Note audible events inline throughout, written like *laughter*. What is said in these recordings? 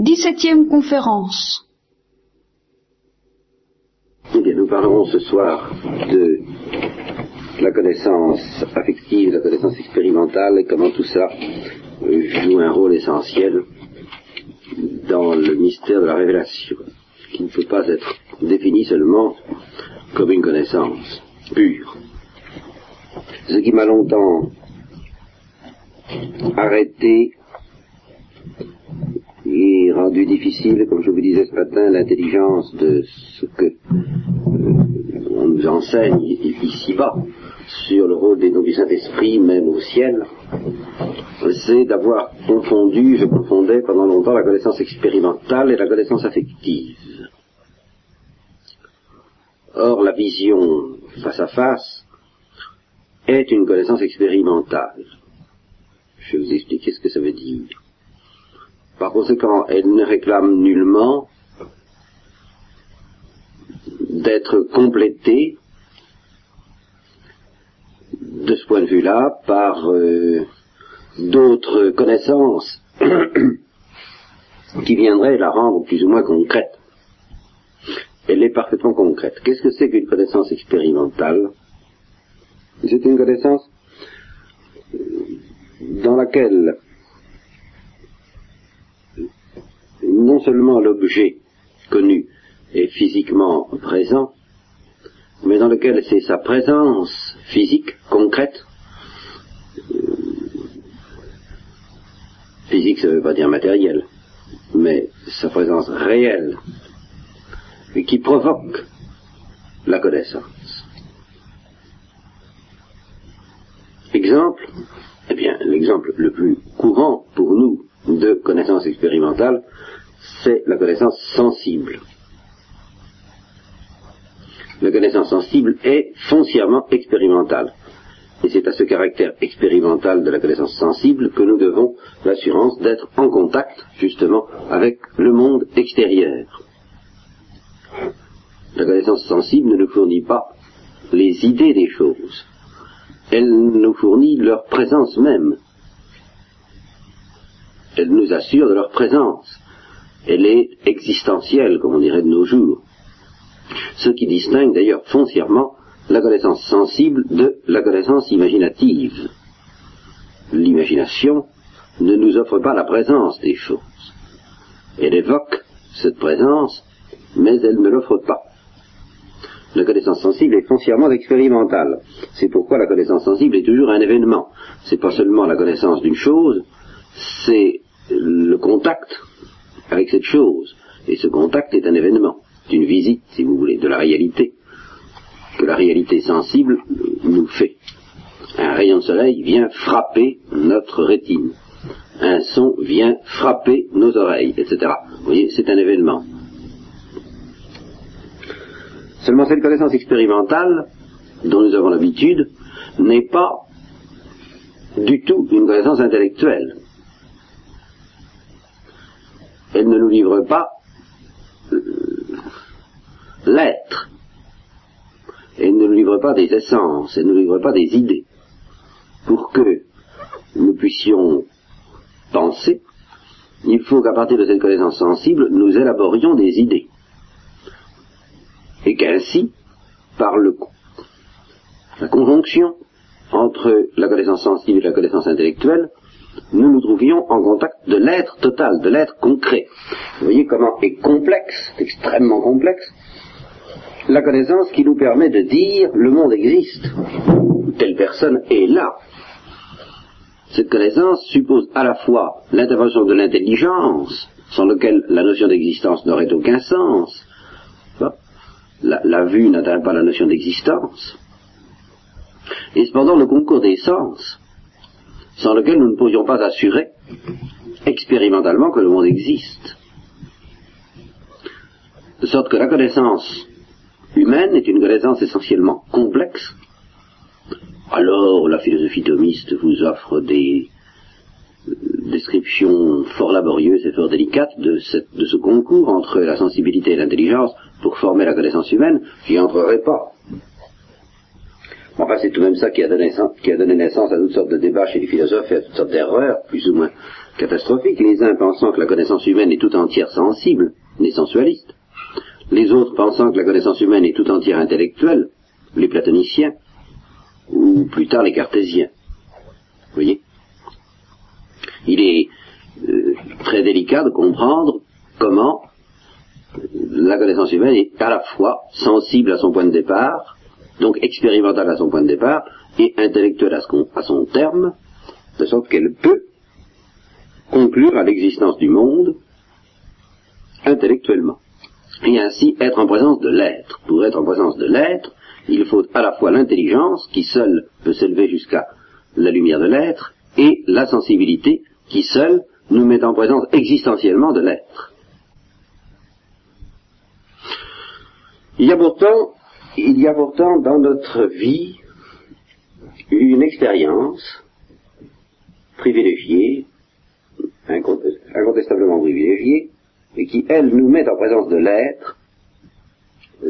Dix-septième conférence. Eh nous parlerons ce soir de la connaissance affective, la connaissance expérimentale et comment tout ça euh, joue un rôle essentiel dans le mystère de la révélation, qui ne peut pas être défini seulement comme une connaissance pure. Ce qui m'a longtemps arrêté rendu difficile, comme je vous disais ce matin, l'intelligence de ce que euh, on nous enseigne ici-bas sur le rôle des dons du Saint-Esprit, même au ciel, c'est d'avoir confondu, je confondais pendant longtemps la connaissance expérimentale et la connaissance affective. Or, la vision face à face est une connaissance expérimentale. Je vais vous expliquer ce que ça veut dire. Par conséquent, elle ne réclame nullement d'être complétée de ce point de vue-là par euh, d'autres connaissances *coughs* qui viendraient la rendre plus ou moins concrète. Elle est parfaitement concrète. Qu'est-ce que c'est qu'une connaissance expérimentale? C'est une connaissance dans laquelle non seulement l'objet connu est physiquement présent, mais dans lequel c'est sa présence physique, concrète. Physique, ça ne veut pas dire matériel, mais sa présence réelle, et qui provoque la connaissance. Exemple, eh bien, l'exemple le plus courant pour nous de connaissance expérimentale, c'est la connaissance sensible. La connaissance sensible est foncièrement expérimentale. Et c'est à ce caractère expérimental de la connaissance sensible que nous devons l'assurance d'être en contact, justement, avec le monde extérieur. La connaissance sensible ne nous fournit pas les idées des choses. Elle nous fournit leur présence même. Elle nous assure de leur présence. Elle est existentielle, comme on dirait de nos jours ce qui distingue d'ailleurs foncièrement la connaissance sensible de la connaissance imaginative. L'imagination ne nous offre pas la présence des choses. Elle évoque cette présence, mais elle ne l'offre pas. La connaissance sensible est foncièrement expérimentale. C'est pourquoi la connaissance sensible est toujours un événement. C'est pas seulement la connaissance d'une chose, c'est le contact avec cette chose. Et ce contact est un événement une visite, si vous voulez, de la réalité, que la réalité sensible nous fait. Un rayon de soleil vient frapper notre rétine. Un son vient frapper nos oreilles, etc. Vous voyez, c'est un événement. Seulement cette connaissance expérimentale dont nous avons l'habitude n'est pas du tout une connaissance intellectuelle. Elle ne nous livre pas l'être. Elle ne nous livre pas des essences, elle ne nous livre pas des idées. Pour que nous puissions penser, il faut qu'à partir de cette connaissance sensible, nous élaborions des idées. Et qu'ainsi, par le, la conjonction entre la connaissance sensible et la connaissance intellectuelle, nous nous trouvions en contact de l'être total, de l'être concret. Vous voyez comment est complexe, extrêmement complexe, la connaissance qui nous permet de dire le monde existe, telle personne est là. Cette connaissance suppose à la fois l'intervention de l'intelligence, sans laquelle la notion d'existence n'aurait aucun sens. La, la vue n'atteint pas la notion d'existence. Et cependant le concours des sens, sans lequel nous ne pourrions pas assurer expérimentalement que le monde existe. De sorte que la connaissance humaine est une connaissance essentiellement complexe, alors la philosophie thomiste vous offre des euh, descriptions fort laborieuses et fort délicates de, ce concours entre la sensibilité et l'intelligence pour former la connaissance humaine, qui entrerait pas. Enfin, c'est tout de même ça qui a, donné, naissance à toutes sortes de débats chez les philosophes et à toutes sortes d'erreurs, plus ou moins catastrophiques, les uns pensant que la connaissance humaine est tout entière sensible, les sensualistes, les autres pensant que la connaissance humaine est tout entière intellectuelle, les platoniciens, ou plus tard les cartésiens. Vous voyez? Il est euh, très délicat de comprendre comment la connaissance humaine est à la fois sensible à son point de départ, donc expérimentale à son point de départ, et intellectuelle à son, à son terme, de sorte qu'elle peut conclure à l'existence du monde intellectuellement. Et ainsi être en présence de l'être. Pour être en présence de l'être, il faut à la fois l'intelligence, qui seule peut s'élever jusqu'à la lumière de l'être, et la sensibilité, qui seule nous met en présence existentiellement de l'être. Il y a pourtant, il y a pourtant dans notre vie une expérience privilégiée, incontestablement privilégiée, et qui, elle, nous met en présence de l'être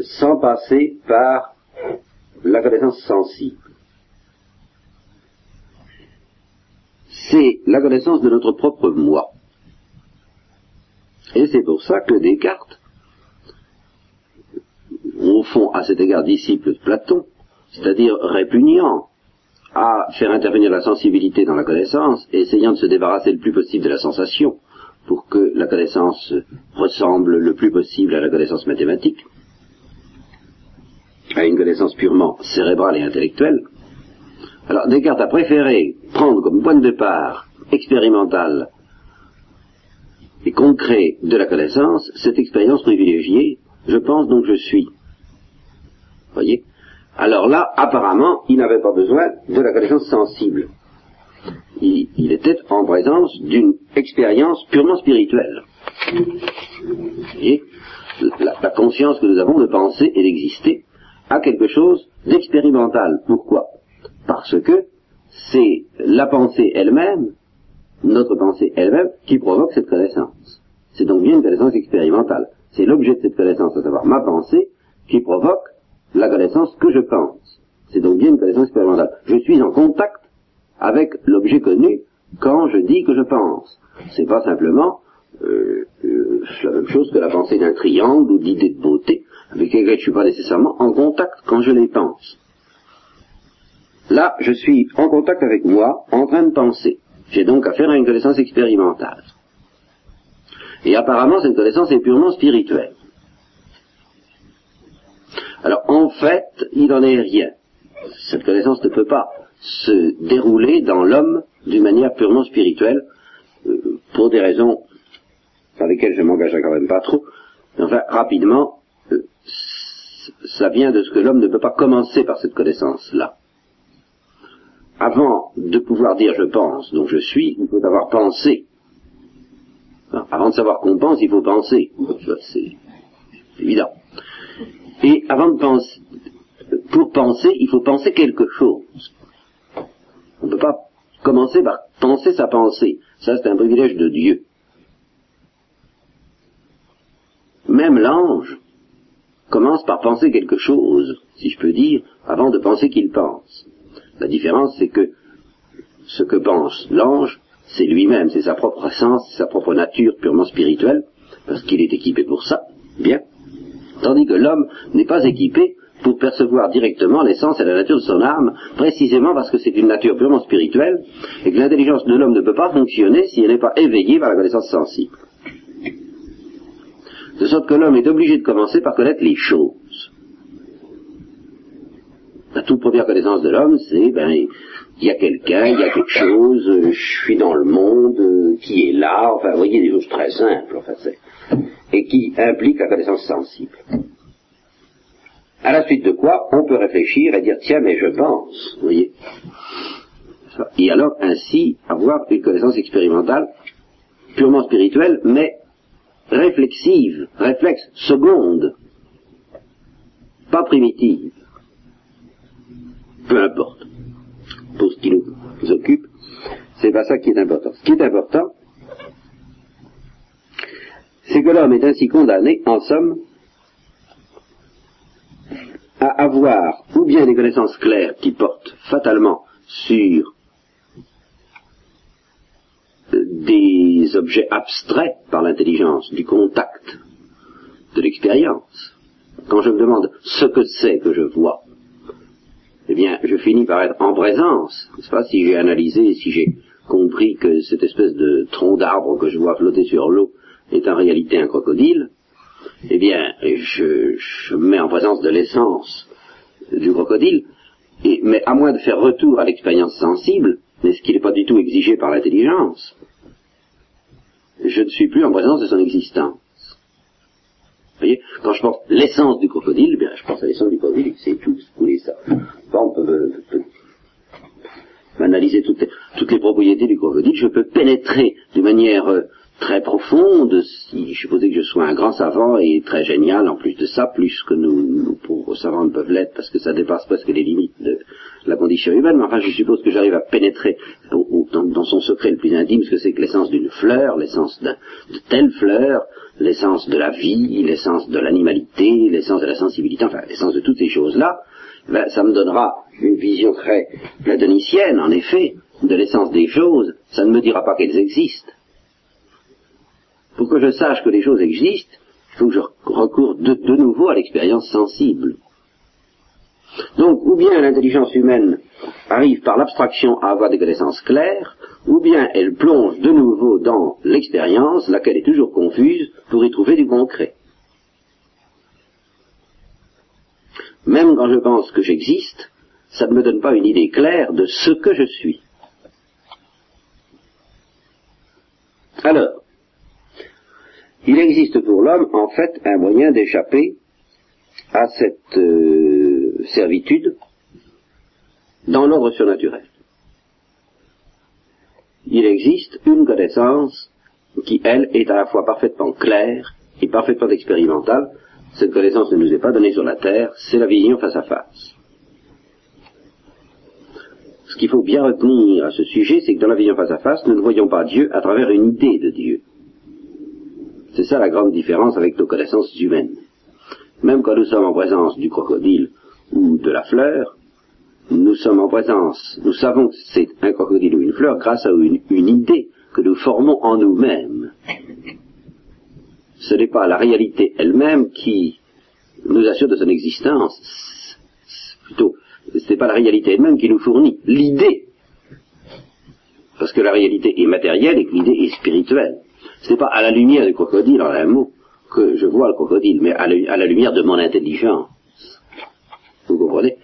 sans passer par la connaissance sensible. C'est la connaissance de notre propre moi. Et c'est pour ça que Descartes, au fond, à cet égard disciple de Platon, c'est-à-dire répugnant à faire intervenir la sensibilité dans la connaissance, essayant de se débarrasser le plus possible de la sensation, pour que la connaissance ressemble le plus possible à la connaissance mathématique, à une connaissance purement cérébrale et intellectuelle. Alors Descartes a préféré prendre comme point de départ expérimental et concret de la connaissance cette expérience privilégiée, je pense donc je suis. Alors là, apparemment, il n'avait pas besoin de la connaissance sensible. Il, était en présence d'une expérience purement spirituelle. Voyez la, conscience que nous avons de penser et d'exister à quelque chose d'expérimental. Pourquoi? Parce que c'est la pensée elle-même, notre pensée elle-même, qui provoque cette connaissance. C'est donc bien une connaissance expérimentale. C'est l'objet de cette connaissance, à savoir ma pensée, qui provoque la connaissance que je pense. C'est donc bien une connaissance expérimentale. Je suis en contact avec l'objet connu quand je dis que je pense. C'est pas simplement euh, euh, la même chose que la pensée d'un triangle ou d'idée de beauté avec lesquels je suis pas nécessairement en contact quand je les pense. Là, je suis en contact avec moi, en train de penser. J'ai donc affaire à une connaissance expérimentale. Et apparemment, cette connaissance est purement spirituelle. Alors, en fait, il n'en est rien. Cette connaissance ne peut pas se dérouler dans l'homme d'une manière purement spirituelle, euh, pour des raisons dans lesquelles je m'engagerai quand même pas trop. Enfin, rapidement, ça vient de ce que l'homme ne peut pas commencer par cette connaissance-là. Avant de pouvoir dire je pense, donc je suis, il faut avoir pensé. Avant de savoir qu'on pense, il faut penser. C'est évident. Et avant de penser, pour penser, il faut penser quelque chose. On ne peut pas commencer par penser sa pensée. Ça, c'est un privilège de Dieu. Même l'ange, commence par penser quelque chose, si je peux dire, avant de penser qu'il pense. La différence, c'est que ce que pense l'ange, c'est lui-même, c'est sa propre essence, sa propre nature purement spirituelle, parce qu'il est équipé pour ça, bien. Tandis que l'homme n'est pas équipé pour percevoir directement l'essence et la nature de son âme, précisément parce que c'est une nature purement spirituelle, et que l'intelligence de l'homme ne peut pas fonctionner si elle n'est pas éveillée par la connaissance sensible. De sorte que l'homme est obligé de commencer par connaître les choses. La toute première connaissance de l'homme, c'est, ben, il y a quelqu'un, il y a quelque chose, euh, je suis dans le monde, euh, qui est là, enfin, vous voyez, des choses très simples, enfin, et qui impliquent la connaissance sensible. À la suite de quoi, on peut réfléchir et dire, tiens, mais je pense, vous voyez. Et alors, ainsi, avoir une connaissance expérimentale, purement spirituelle, mais réflexive, réflexe, seconde, pas primitive. Peu importe. Pour ce qui nous occupe, c'est pas ça qui est important. Ce qui est important, c'est que l'homme est ainsi condamné, en somme, à avoir ou bien des connaissances claires qui portent fatalement sur des objets abstraits par l'intelligence, du contact, de l'expérience. Quand je me demande ce que c'est que je vois, eh bien, je finis par être en présence, n'est-ce pas, si j'ai analysé, si j'ai compris que cette espèce de tronc d'arbre que je vois flotter sur l'eau est en réalité un crocodile, eh bien, je, je me mets en présence de l'essence du crocodile, mais à moins de faire retour à l'expérience sensible, mais ce qui n'est pas du tout exigé par l'intelligence, je ne suis plus en présence de son existence. Vous voyez, quand je pense l'essence du crocodile, eh bien, je pense à l'essence du crocodile, c'est tout, vous voulez ça. On peut, analyser toutes les, toutes les, propriétés du crocodile, je peux pénétrer de manière euh, très profonde, si je supposais que je sois un grand savant et très génial en plus de ça, plus que nous, nous pauvres savants ne peuvent l'être parce que ça dépasse presque les limites de la condition humaine, mais enfin je suppose que j'arrive à pénétrer dans, son secret le plus intime ce que c'est que l'essence d'une fleur, l'essence de telle fleur, l'essence de la vie, l'essence de l'animalité, l'essence de la sensibilité, enfin l'essence de toutes ces choses-là, ben, ça me donnera une vision très platonicienne, en effet, de l'essence des choses, ça ne me dira pas qu'elles existent, pour que je sache que les choses existent, il faut que je recours de, nouveau à l'expérience sensible. Donc, ou bien l'intelligence humaine arrive par l'abstraction à avoir des connaissances claires, ou bien elle plonge de nouveau dans l'expérience, laquelle est toujours confuse, pour y trouver du concret. Même quand je pense que j'existe, ça ne me donne pas une idée claire de ce que je suis. Alors, il existe pour l'homme en fait un moyen d'échapper à cette euh, servitude dans l'ordre surnaturel. Il existe une connaissance qui, elle, est à la fois parfaitement claire et parfaitement expérimentale. Cette connaissance ne nous est pas donnée sur la terre, c'est la vision face à face. Ce qu'il faut bien retenir à ce sujet, c'est que dans la vision face à face, nous ne voyons pas Dieu à travers une idée de Dieu. C'est ça la grande différence avec nos connaissances humaines. Même quand nous sommes en présence du crocodile ou de la fleur, nous sommes en présence, nous savons que c'est un crocodile ou une fleur grâce à une, idée que nous formons en nous-mêmes. Ce n'est pas la réalité elle-même qui nous assure de son existence. Plutôt, ce n'est pas la réalité elle-même qui nous fournit l'idée. Parce que la réalité est matérielle et que l'idée est spirituelle. Ce n'est pas à la lumière du crocodile, en un mot, que je vois le crocodile, mais à la, lumière de mon intelligence. Vous comprenez?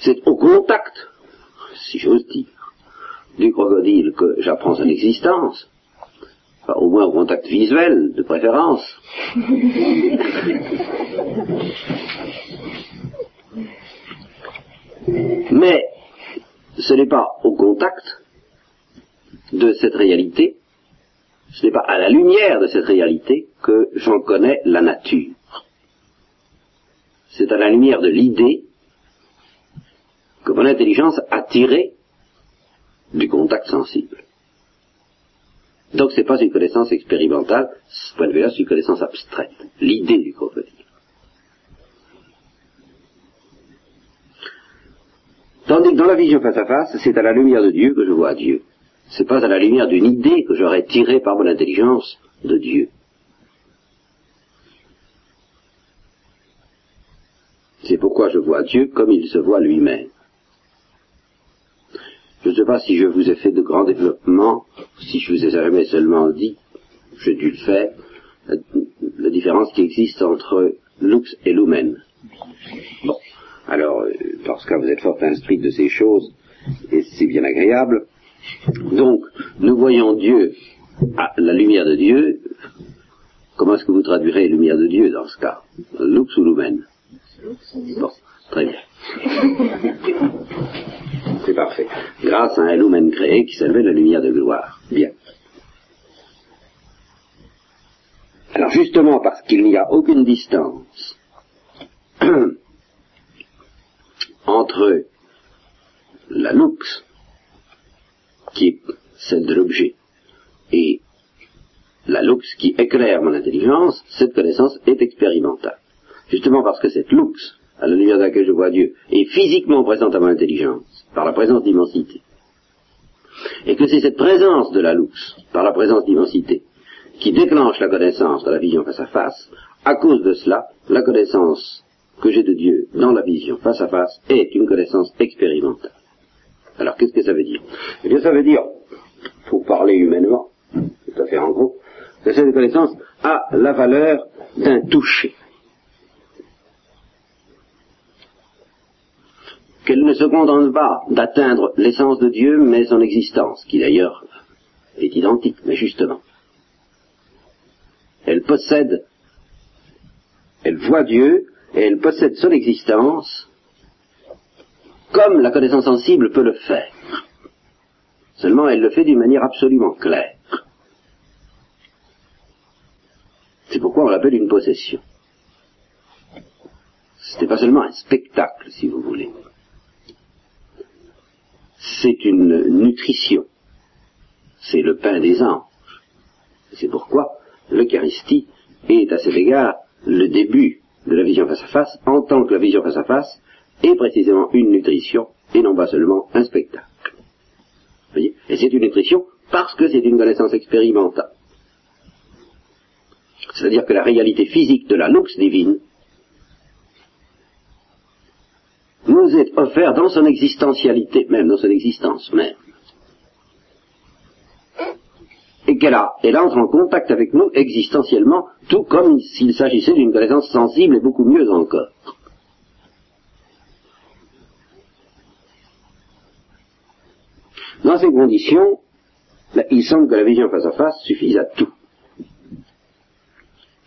C'est au contact, si j'ose dire, du crocodile que j'apprends son existence, au moins au contact visuel, de préférence. *laughs* Mais ce n'est pas au contact de cette réalité ce n'est pas à la lumière de cette réalité que j'en connais la nature. C'est à la lumière de l'idée que mon intelligence a tiré du contact sensible. Donc ce n'est pas une connaissance expérimentale, ce point de vue-là, c'est une connaissance abstraite, l'idée du crocodile. Tandis que dans la vision face à face, c'est à la lumière de Dieu que je vois Dieu c'est pas à la lumière d'une idée que j'aurais tirée par mon intelligence de Dieu. C'est pourquoi je vois Dieu comme il se voit lui-même. Je ne sais pas si je vous ai fait de grands développements, si je vous ai jamais seulement dit, j'ai dû le faire, la, différence qui existe entre lux et lumen. Bon, alors, euh, parce que vous êtes fort instruit de ces choses, et c'est bien agréable, donc, nous voyons Dieu à la lumière de Dieu. Comment est-ce que vous traduirez lumière de Dieu dans ce cas? Lux ou lumen? Bon, très bien. *laughs* C'est parfait. Grâce à un lumen créé qui s'élevait la lumière de gloire. Bien. Alors justement parce qu'il n'y a aucune distance *clears throat* entre la lux qui est celle de l'objet, et la lux qui éclaire mon intelligence, cette connaissance est expérimentale. Justement parce que cette lux, à la lumière de laquelle je vois Dieu, est physiquement présente à mon intelligence, par la présence d'immensité, Et que c'est cette présence de la lousse, par la présence d'immensité, qui déclenche la connaissance de la vision face à face, à cause de cela, la connaissance que j'ai de Dieu dans la vision face à face est une connaissance expérimentale. Alors qu'est-ce que ça veut dire? Eh bien ça veut dire, pour parler humainement, tout à fait en gros, que cette connaissance a la valeur d'un toucher. Qu'elle ne se contente pas d'atteindre l'essence de Dieu, mais son existence, qui d'ailleurs est identique, mais justement. Elle possède, elle voit Dieu, et elle possède son existence comme la connaissance sensible peut le faire. Seulement, elle le fait d'une manière absolument claire. C'est pourquoi on l'appelle une possession. Ce n'est pas seulement un spectacle, si vous voulez. C'est une nutrition. C'est le pain des anges. C'est pourquoi l'Eucharistie est à cet égard le début de la vision face à face, en tant que la vision face à face est précisément une nutrition et non pas seulement un spectacle. Voyez? Et c'est une nutrition parce que c'est une connaissance expérimentale. C'est-à-dire que la réalité physique de la lux divine nous est offerte dans son existentialité même, dans son existence même. Et qu'elle a, elle entre en contact avec nous existentiellement, tout comme s'il s'agissait d'une connaissance sensible et beaucoup mieux encore. Dans ces conditions, ben, il semble que la vision face à face suffise à tout.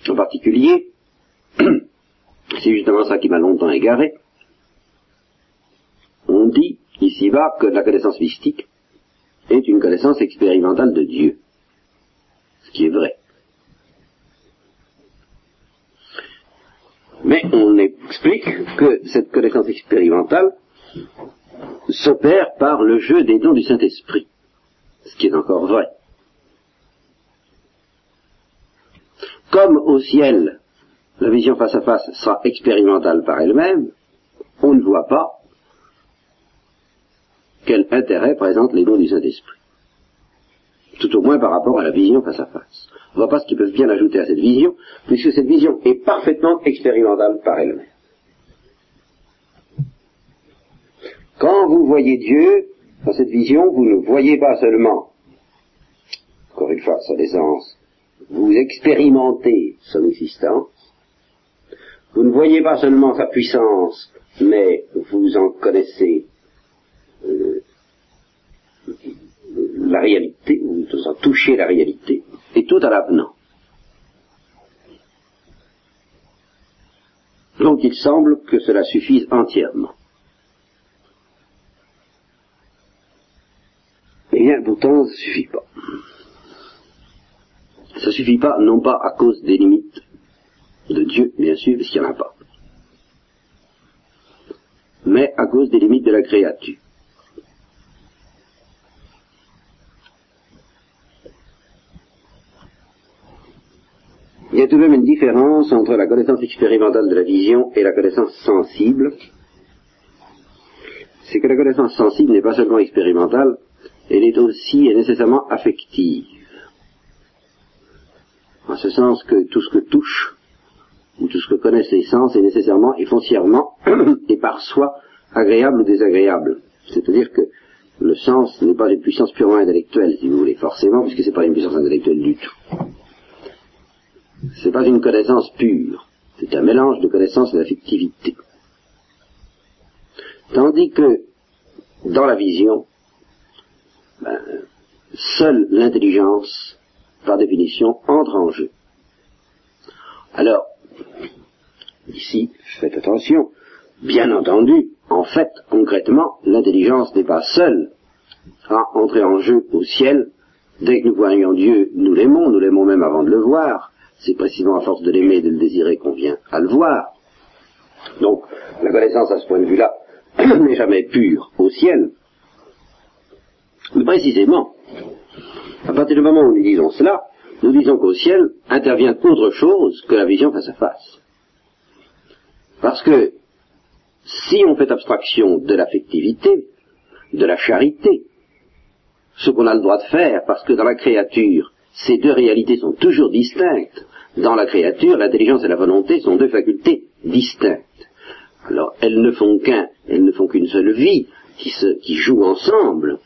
En particulier, *clears throat* c'est justement ça qui m'a longtemps égaré, on dit ici-bas que la connaissance mystique est une connaissance expérimentale de Dieu, ce qui est vrai. Mais on explique que cette connaissance expérimentale s'opère par le jeu des dons du Saint-Esprit, ce qui est encore vrai. Comme au ciel, la vision face à face sera expérimentale par elle-même, on ne voit pas quel intérêt présentent les dons du Saint-Esprit. Tout au moins par rapport à la vision face à face. On ne voit pas ce qu'ils peuvent bien ajouter à cette vision, puisque cette vision est parfaitement expérimentale par elle-même. Quand vous voyez Dieu, dans cette vision, vous ne voyez pas seulement, encore une fois, son essence, vous expérimentez son existence, vous ne voyez pas seulement sa puissance, mais vous en connaissez euh, la réalité, vous en touchez la réalité, et tout à l'avenant. Donc il semble que cela suffise entièrement. Bien, pourtant, ça ne suffit pas. Ça ne suffit pas, non pas à cause des limites de Dieu, bien sûr, parce qu'il n'y en a pas, mais à cause des limites de la créature. Il y a tout de même une différence entre la connaissance expérimentale de la vision et la connaissance sensible. C'est que la connaissance sensible n'est pas seulement expérimentale, elle est aussi et nécessairement affective. En ce sens que tout ce que touche, ou tout ce que connaissent les sens est nécessairement et foncièrement *clears throat* et par soi agréable ou désagréable. C'est-à-dire que le sens n'est pas une puissance purement intellectuelle, si vous voulez, forcément, puisque ce n'est pas une puissance intellectuelle du tout. Ce n'est pas une connaissance pure, c'est un mélange de connaissance et d'affectivité. Tandis que dans la vision, ben, seule l'intelligence, par définition, entre en jeu. Alors, ici, faites attention, bien entendu, en fait, concrètement, l'intelligence n'est pas seule à entrer en jeu au ciel. Dès que nous voyons Dieu, nous l'aimons, nous l'aimons même avant de le voir. C'est précisément à force de l'aimer et de le désirer qu'on vient à le voir. Donc, la connaissance à ce point de vue-là *clears throat* n'est jamais pure au ciel. Mais précisément, à partir du moment où nous disons cela, nous disons qu'au ciel intervient autre chose que la vision face à face. Parce que si on fait abstraction de l'affectivité, de la charité, ce qu'on a le droit de faire, parce que dans la créature, ces deux réalités sont toujours distinctes. Dans la créature, l'intelligence et la volonté sont deux facultés distinctes. Alors, elles ne font qu'un, elles ne font qu'une seule vie qui, joue ensemble.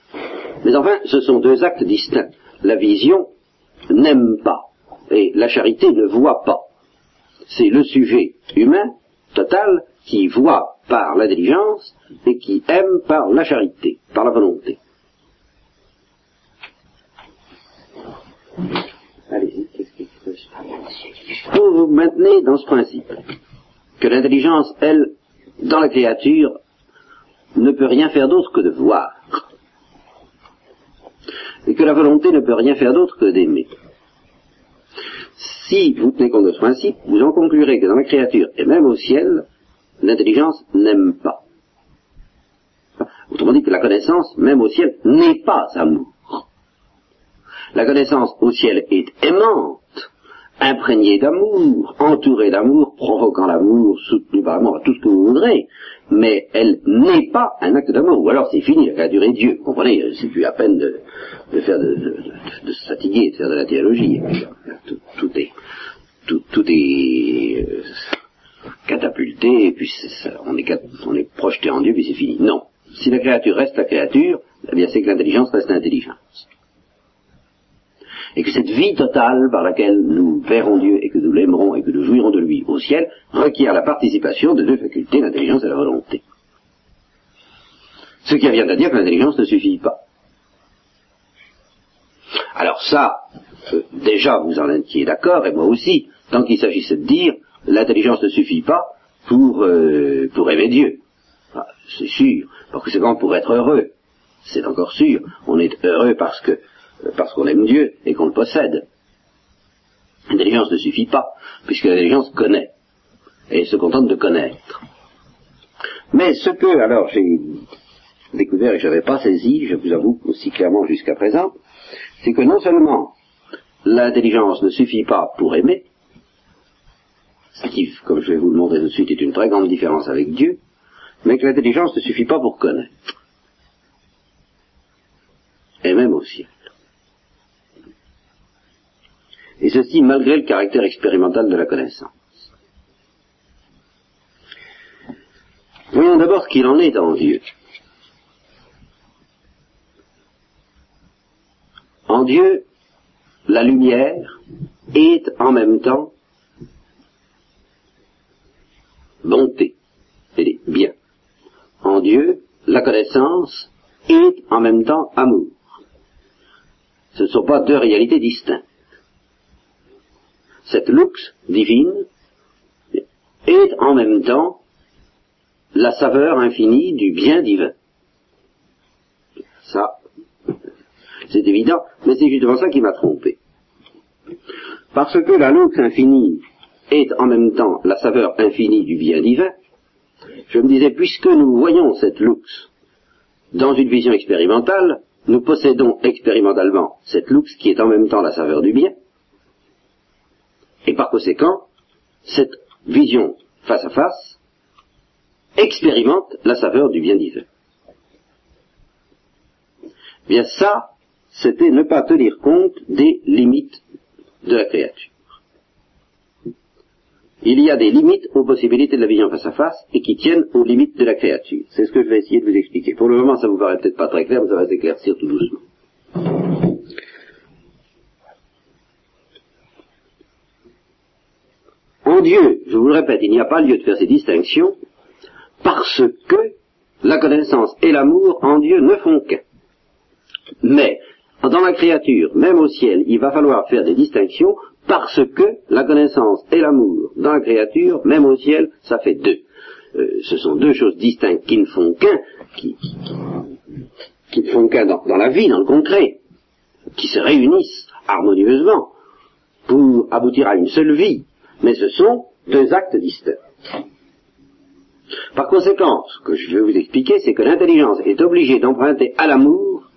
Mais enfin, ce sont deux actes distincts. La vision n'aime pas et la charité ne voit pas. C'est le sujet humain total qui voit par l'intelligence et qui aime par la charité, par la volonté. Allez-y, qu'est-ce Vous vous maintenez dans ce principe que l'intelligence, elle, dans la créature, ne peut rien faire d'autre que de voir. Et que la volonté ne peut rien faire d'autre que d'aimer. Si vous tenez compte de ce principe, vous en conclurez que dans la créature, et même au ciel, l'intelligence n'aime pas. Autrement dit que la connaissance, même au ciel, n'est pas amour. La connaissance au ciel est aimante, imprégné d'amour, entouré d'amour, provoquant l'amour, soutenu par l'amour, tout ce que vous voudrez, mais elle n'est pas un acte d'amour, ou alors c'est fini, elle a duré Dieu. Vous comprenez, c'est plus à peine de, faire de, se fatiguer, de faire de la théologie. Tout, est tout, est euh, catapulté, et puis on, est, on est projeté en Dieu, puis c'est fini. Non. Si la créature reste la créature, eh bien c'est que l'intelligence reste l'intelligence et que cette vie totale par laquelle nous verrons Dieu et que nous l'aimerons et que nous jouirons de lui au ciel requiert la participation de deux facultés, l'intelligence et la volonté. Ce qui vient à dire que l'intelligence ne suffit pas. Alors ça, euh, déjà vous en étiez d'accord, et moi aussi, tant qu'il s'agissait de dire l'intelligence ne suffit pas pour, euh, pour aimer Dieu. Ah, c'est sûr, parce que c'est quand pour être heureux. C'est encore sûr, on est heureux parce que parce qu'on aime Dieu et qu'on le possède. L'intelligence ne suffit pas, puisque l'intelligence connaît, et se contente de connaître. Mais ce que, alors, j'ai découvert et je n'avais pas saisi, je vous avoue aussi clairement jusqu'à présent, c'est que non seulement l'intelligence ne suffit pas pour aimer, ce qui, comme je vais vous le montrer tout de suite, est une très grande différence avec Dieu, mais que l'intelligence ne suffit pas pour connaître. Et même aussi. Et ceci malgré le caractère expérimental de la connaissance. Voyons d'abord ce qu'il en est en Dieu. En Dieu, la lumière est en même temps bonté, et bien. En Dieu, la connaissance est en même temps amour. Ce ne sont pas deux réalités distinctes cette luxe divine est en même temps la saveur infinie du bien divin. Ça, c'est évident, mais c'est justement ça qui m'a trompé. Parce que la luxe infinie est en même temps la saveur infinie du bien divin, je me disais, puisque nous voyons cette luxe dans une vision expérimentale, nous possédons expérimentalement cette luxe qui est en même temps la saveur du bien, et par conséquent, cette vision face à face expérimente la saveur du bien divin. Bien ça, c'était ne pas tenir compte des limites de la créature. Il y a des limites aux possibilités de la vision face à face et qui tiennent aux limites de la créature. C'est ce que je vais essayer de vous expliquer. Pour le moment, ça vous paraît peut-être pas très clair, mais ça va s'éclaircir tout doucement. Dieu, je vous le répète, il n'y a pas lieu de faire ces distinctions parce que la connaissance et l'amour en Dieu ne font qu'un. Mais dans la créature, même au ciel, il va falloir faire des distinctions parce que la connaissance et l'amour dans la créature, même au ciel, ça fait deux. Euh, ce sont deux choses distinctes qui ne font qu'un, qui, ne font qu'un dans la vie, dans le concret, qui se réunissent harmonieusement pour aboutir à une seule vie, mais ce sont deux actes distincts. Par conséquent, ce que je veux vous expliquer, c'est que l'intelligence est obligée d'emprunter à l'amour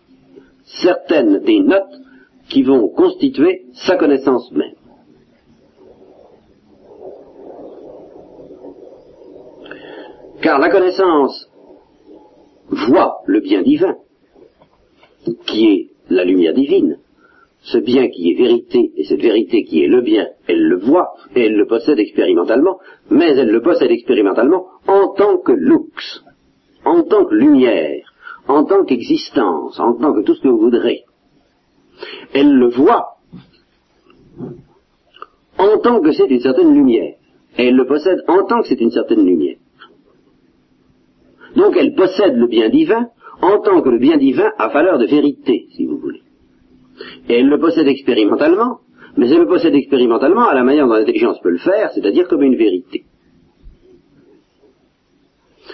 certaines des notes qui vont constituer sa connaissance même. Car la connaissance voit le bien divin, qui est la lumière divine. Ce bien qui est vérité et cette vérité qui est le bien, elle le voit et elle le possède expérimentalement, mais elle le possède expérimentalement en tant que lux, en tant que lumière, en tant qu'existence, en tant que tout ce que vous voudrez. Elle le voit en tant que c'est une certaine lumière. Et elle le possède en tant que c'est une certaine lumière. Donc elle possède le bien divin en tant que le bien divin a valeur de vérité, si vous voulez. Et elle le possède expérimentalement, mais elle le possède expérimentalement à la manière dont l'intelligence peut le faire, c'est-à-dire comme une vérité.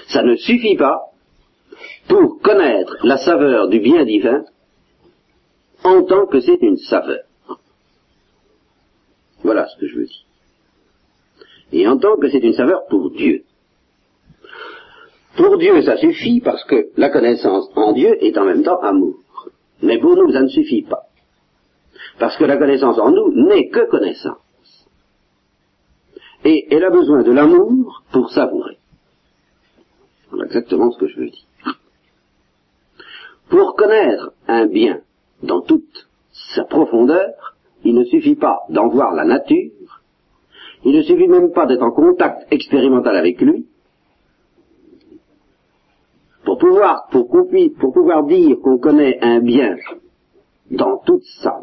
Ça ne suffit pas pour connaître la saveur du bien divin en tant que c'est une saveur. Voilà ce que je veux dire. Et en tant que c'est une saveur pour Dieu. Pour Dieu, ça suffit parce que la connaissance en Dieu est en même temps amour. Mais pour nous, ça ne suffit pas. Parce que la connaissance en nous n'est que connaissance. Et elle a besoin de l'amour pour savourer. Voilà exactement ce que je veux dire. Pour connaître un bien dans toute sa profondeur, il ne suffit pas d'en voir la nature, il ne suffit même pas d'être en contact expérimental avec lui, pour pouvoir, pour, pour pouvoir dire qu'on connaît un bien dans toute sa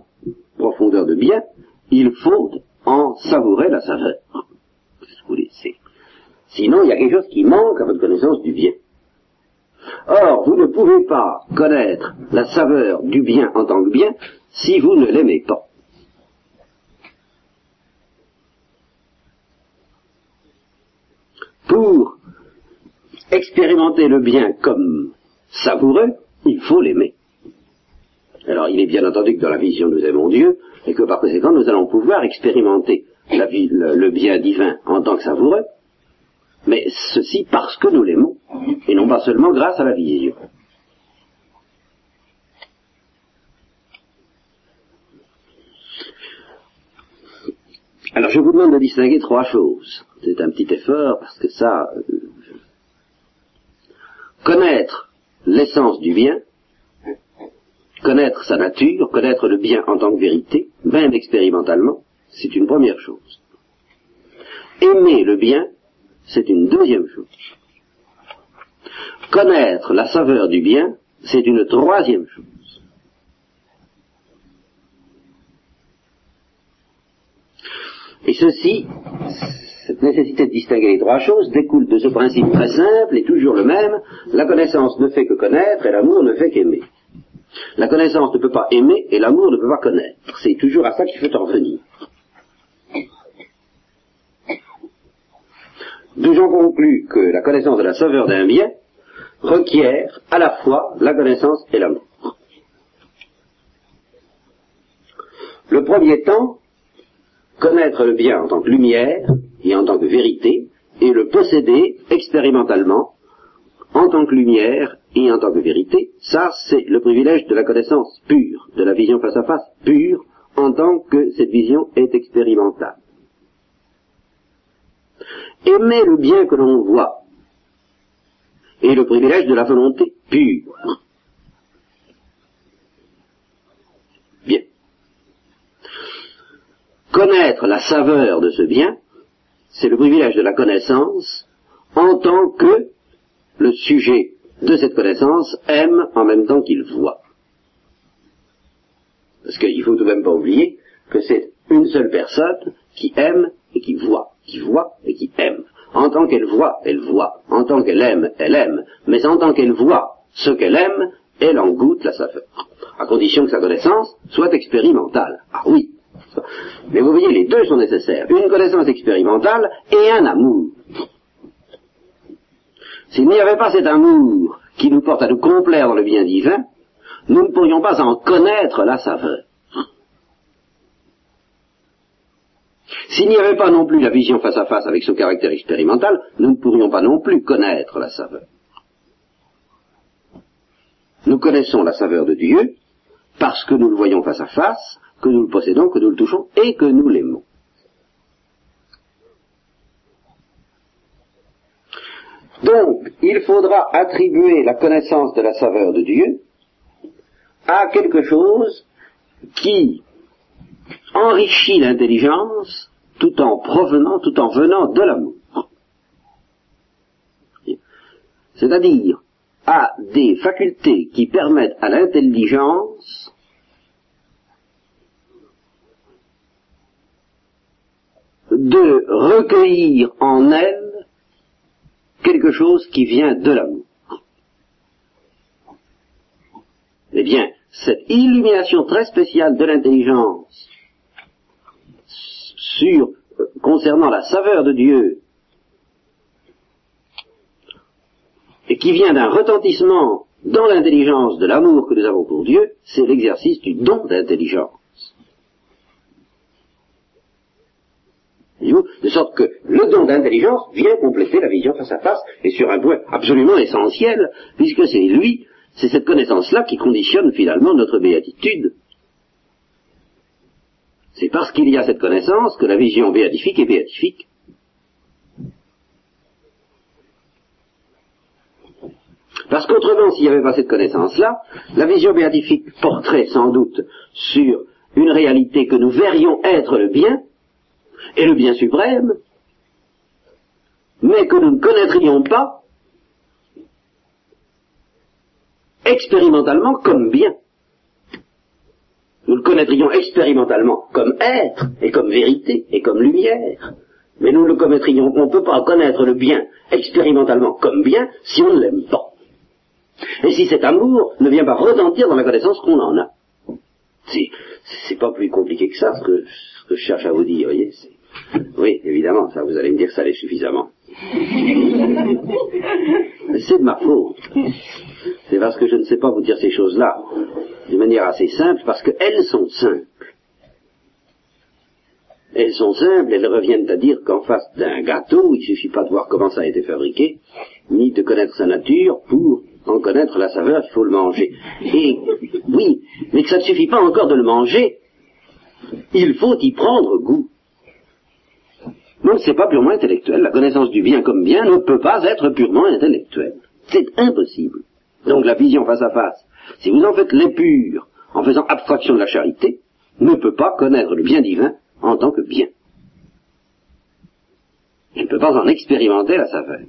profondeur de bien, il faut en savourer la saveur. Vous Sinon, il y a quelque chose qui manque à votre connaissance du bien. Or, vous ne pouvez pas connaître la saveur du bien en tant que bien si vous ne l'aimez pas. Pour expérimenter le bien comme savoureux, il faut l'aimer. Alors il est bien entendu que dans la vision nous aimons Dieu, et que par conséquent nous allons pouvoir expérimenter le, bien divin en tant que savoureux, mais ceci parce que nous l'aimons, et non pas seulement grâce à la vision. Alors je vous demande de distinguer trois choses. C'est un petit effort parce que ça, euh, connaître l'essence du bien, connaître sa nature, connaître le bien en tant que vérité, même expérimentalement, c'est une première chose. Aimer le bien, c'est une deuxième chose. Connaître la saveur du bien, c'est une troisième chose. Et ceci, cette nécessité de distinguer les trois choses découle de ce principe très simple et toujours le même, la connaissance ne fait que connaître et l'amour ne fait qu'aimer. La connaissance ne peut pas aimer et l'amour ne peut pas connaître. C'est toujours à ça qu'il faut en venir. D'où j'en conclus que la connaissance de la saveur d'un bien requiert à la fois la connaissance et l'amour. Le premier temps, connaître le bien en tant que lumière et en tant que vérité, et le posséder expérimentalement en tant que lumière et en tant que vérité, ça c'est le privilège de la connaissance pure, de la vision face à face pure, en tant que cette vision est expérimentale. Aimer le bien que l'on voit est le privilège de la volonté pure. Bien. Connaître la saveur de ce bien, c'est le privilège de la connaissance en tant que le sujet de cette connaissance aime en même temps qu'il voit. Parce qu'il faut tout de même pas oublier que c'est une seule personne qui aime et qui voit, qui voit et qui aime. En tant qu'elle voit, elle voit. En tant qu'elle aime, elle aime. Mais en tant qu'elle voit ce qu'elle aime, elle en goûte la saveur. À condition que sa connaissance soit expérimentale. Ah oui. Mais vous voyez, les deux sont nécessaires. Une connaissance expérimentale et un amour. S'il n'y avait pas cet amour qui nous porte à nous complaire dans le bien divin, nous ne pourrions pas en connaître la saveur. S'il n'y avait pas non plus la vision face à face avec son caractère expérimental, nous ne pourrions pas non plus connaître la saveur. Nous connaissons la saveur de Dieu parce que nous le voyons face à face, que nous le possédons, que nous le touchons et que nous l'aimons. Donc, il faudra attribuer la connaissance de la saveur de Dieu à quelque chose qui enrichit l'intelligence tout en provenant, tout en venant de l'amour. C'est-à-dire à des facultés qui permettent à l'intelligence de recueillir en elle quelque chose qui vient de l'amour. Eh bien, cette illumination très spéciale de l'intelligence euh, concernant la saveur de Dieu et qui vient d'un retentissement dans l'intelligence de l'amour que nous avons pour Dieu, c'est l'exercice du don d'intelligence. De sorte que le don d'intelligence vient compléter la vision face à face, et sur un point absolument essentiel, puisque c'est lui, c'est cette connaissance-là qui conditionne finalement notre béatitude. C'est parce qu'il y a cette connaissance que la vision béatifique est béatifique. Parce qu'autrement, s'il n'y avait pas cette connaissance-là, la vision béatifique porterait sans doute sur une réalité que nous verrions être le bien, et le bien suprême, mais que nous ne connaîtrions pas expérimentalement comme bien. Nous le connaîtrions expérimentalement comme être et comme vérité et comme lumière. Mais nous le connaîtrions, on ne peut pas connaître le bien expérimentalement comme bien si on ne l'aime pas. Et si cet amour ne vient pas retentir dans la connaissance qu'on en a. C'est pas plus compliqué que ça ce que, je cherche à vous dire, voyez. Oui, évidemment, ça, vous allez me dire que ça l'est suffisamment. C'est de ma faute. C'est parce que je ne sais pas vous dire ces choses-là de manière assez simple, parce qu'elles sont simples. Elles sont simples, elles reviennent à dire qu'en face d'un gâteau, il ne suffit pas de voir comment ça a été fabriqué, ni de connaître sa nature pour en connaître la saveur, il faut le manger. Et oui, mais que ça ne suffit pas encore de le manger, il faut y prendre goût. Donc c'est pas purement intellectuel. La connaissance du bien comme bien ne peut pas être purement intellectuelle. C'est impossible. Donc la vision face à face, si vous en faites l'épure en faisant abstraction de la charité, ne peut pas connaître le bien divin en tant que bien. Elle ne peut pas en expérimenter la saveur.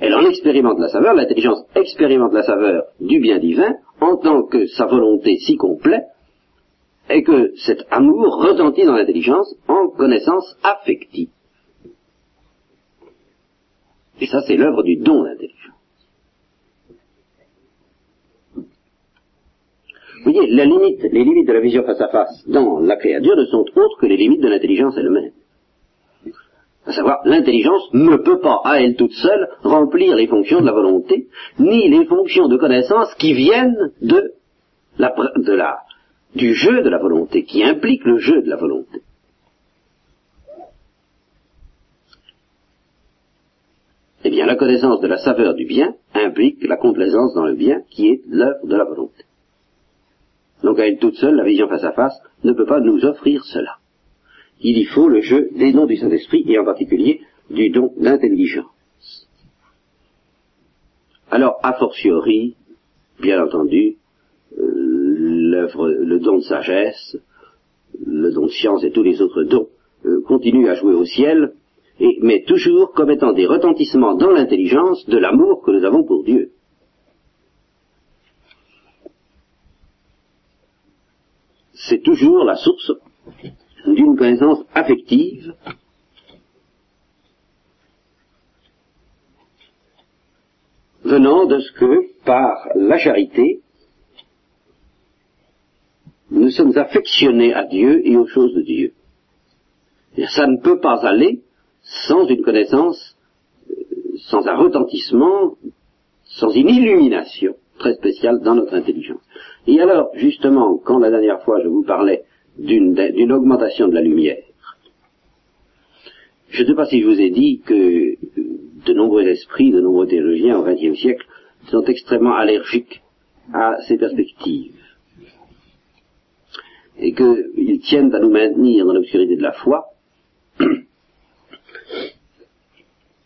Elle en expérimente la saveur, l'intelligence expérimente la saveur du bien divin en tant que sa volonté s'y complète et que cet amour retentit dans l'intelligence en connaissance affective. Et ça, c'est l'œuvre du don d'intelligence. Vous voyez, les limites de la vision face à face dans la créature ne sont autres que les limites de l'intelligence elle-même. À savoir, l'intelligence ne peut pas, à elle toute seule, remplir les fonctions de la volonté, ni les fonctions de connaissance qui viennent de la, du jeu de la volonté, qui implique le jeu de la volonté. Eh bien, la connaissance de la saveur du bien implique la complaisance dans le bien qui est l'œuvre de la volonté. Donc à elle toute seule, la vision face à face ne peut pas nous offrir cela. Il y faut le jeu des dons du Saint-Esprit et en particulier du don d'intelligence. Alors, a fortiori, bien entendu, euh, le don de sagesse, le don de science et tous les autres dons euh, continuent à jouer au ciel, mais toujours comme étant des retentissements dans l'intelligence de l'amour que nous avons pour Dieu. C'est toujours la source d'une connaissance affective venant de ce que, par la charité, nous sommes affectionnés à Dieu et aux choses de Dieu. Et ça ne peut pas aller sans une connaissance, euh, sans un retentissement, sans une illumination très spéciale dans notre intelligence. Et alors, justement, quand la dernière fois je vous parlais d'une augmentation de la lumière, je ne sais pas si je vous ai dit que de nombreux esprits, de nombreux théologiens au XXe siècle sont extrêmement allergiques à ces perspectives. Et qu'ils tiennent à nous maintenir dans l'obscurité de la foi. *clears throat*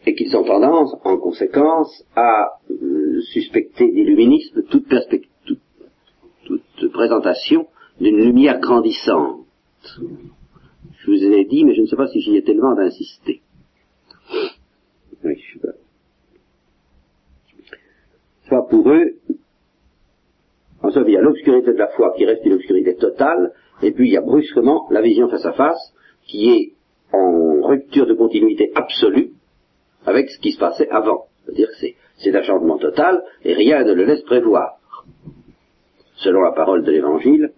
Et qu'ils ont tendance, en conséquence, à euh, suspecter d'illuminisme toute, toute présentation d'une lumière grandissante. Je vous ai dit, mais je ne sais pas si j'y ai tellement d'insister. Oui, je pas. Soit pour eux, en somme, il y a l'obscurité de la foi qui reste une obscurité totale, et puis il y a brusquement la vision face à face qui est en rupture de continuité absolue avec ce qui se passait avant. C'est-à-dire que c'est un changement total et rien ne le laisse prévoir. Selon la parole de l'Évangile,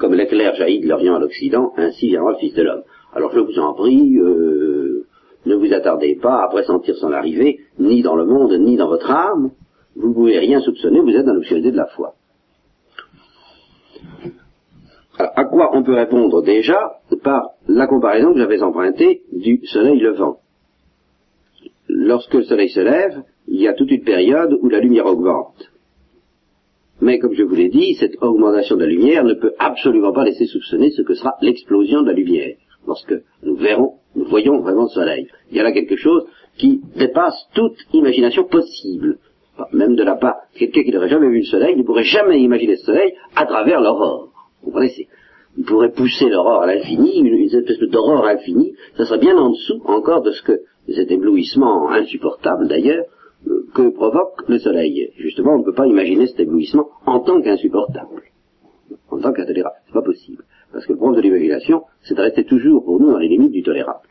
comme l'éclair jaillit de l'Orient à l'Occident, ainsi viendra le Fils de l'homme. Alors je vous en prie, euh, ne vous attardez pas à pressentir son arrivée, ni dans le monde, ni dans votre âme. Vous ne pouvez rien soupçonner, vous êtes dans l'obscurité de la foi. Alors, à quoi on peut répondre déjà par la comparaison que j'avais empruntée du soleil levant. Lorsque le soleil se lève, il y a toute une période où la lumière augmente. Mais comme je vous l'ai dit, cette augmentation de la lumière ne peut absolument pas laisser soupçonner ce que sera l'explosion de la lumière. Lorsque nous verrons, nous voyons vraiment le soleil. Il y a là quelque chose qui dépasse toute imagination possible. Même de la part, quelqu'un qui n'aurait jamais vu le soleil ne pourrait jamais imaginer le soleil à travers l'aurore. Vous comprenez Il pourrait pousser l'aurore à l'infini, une, espèce d'aurore infinie, ça serait bien en dessous encore de ce que cet éblouissement insupportable d'ailleurs, que provoque le soleil. Justement, on ne peut pas imaginer cet éblouissement en tant qu'insupportable, en tant qu'intolérable. C'est pas possible. Parce que le problème de l'imagination, c'est de rester toujours pour nous dans les limites du tolérable.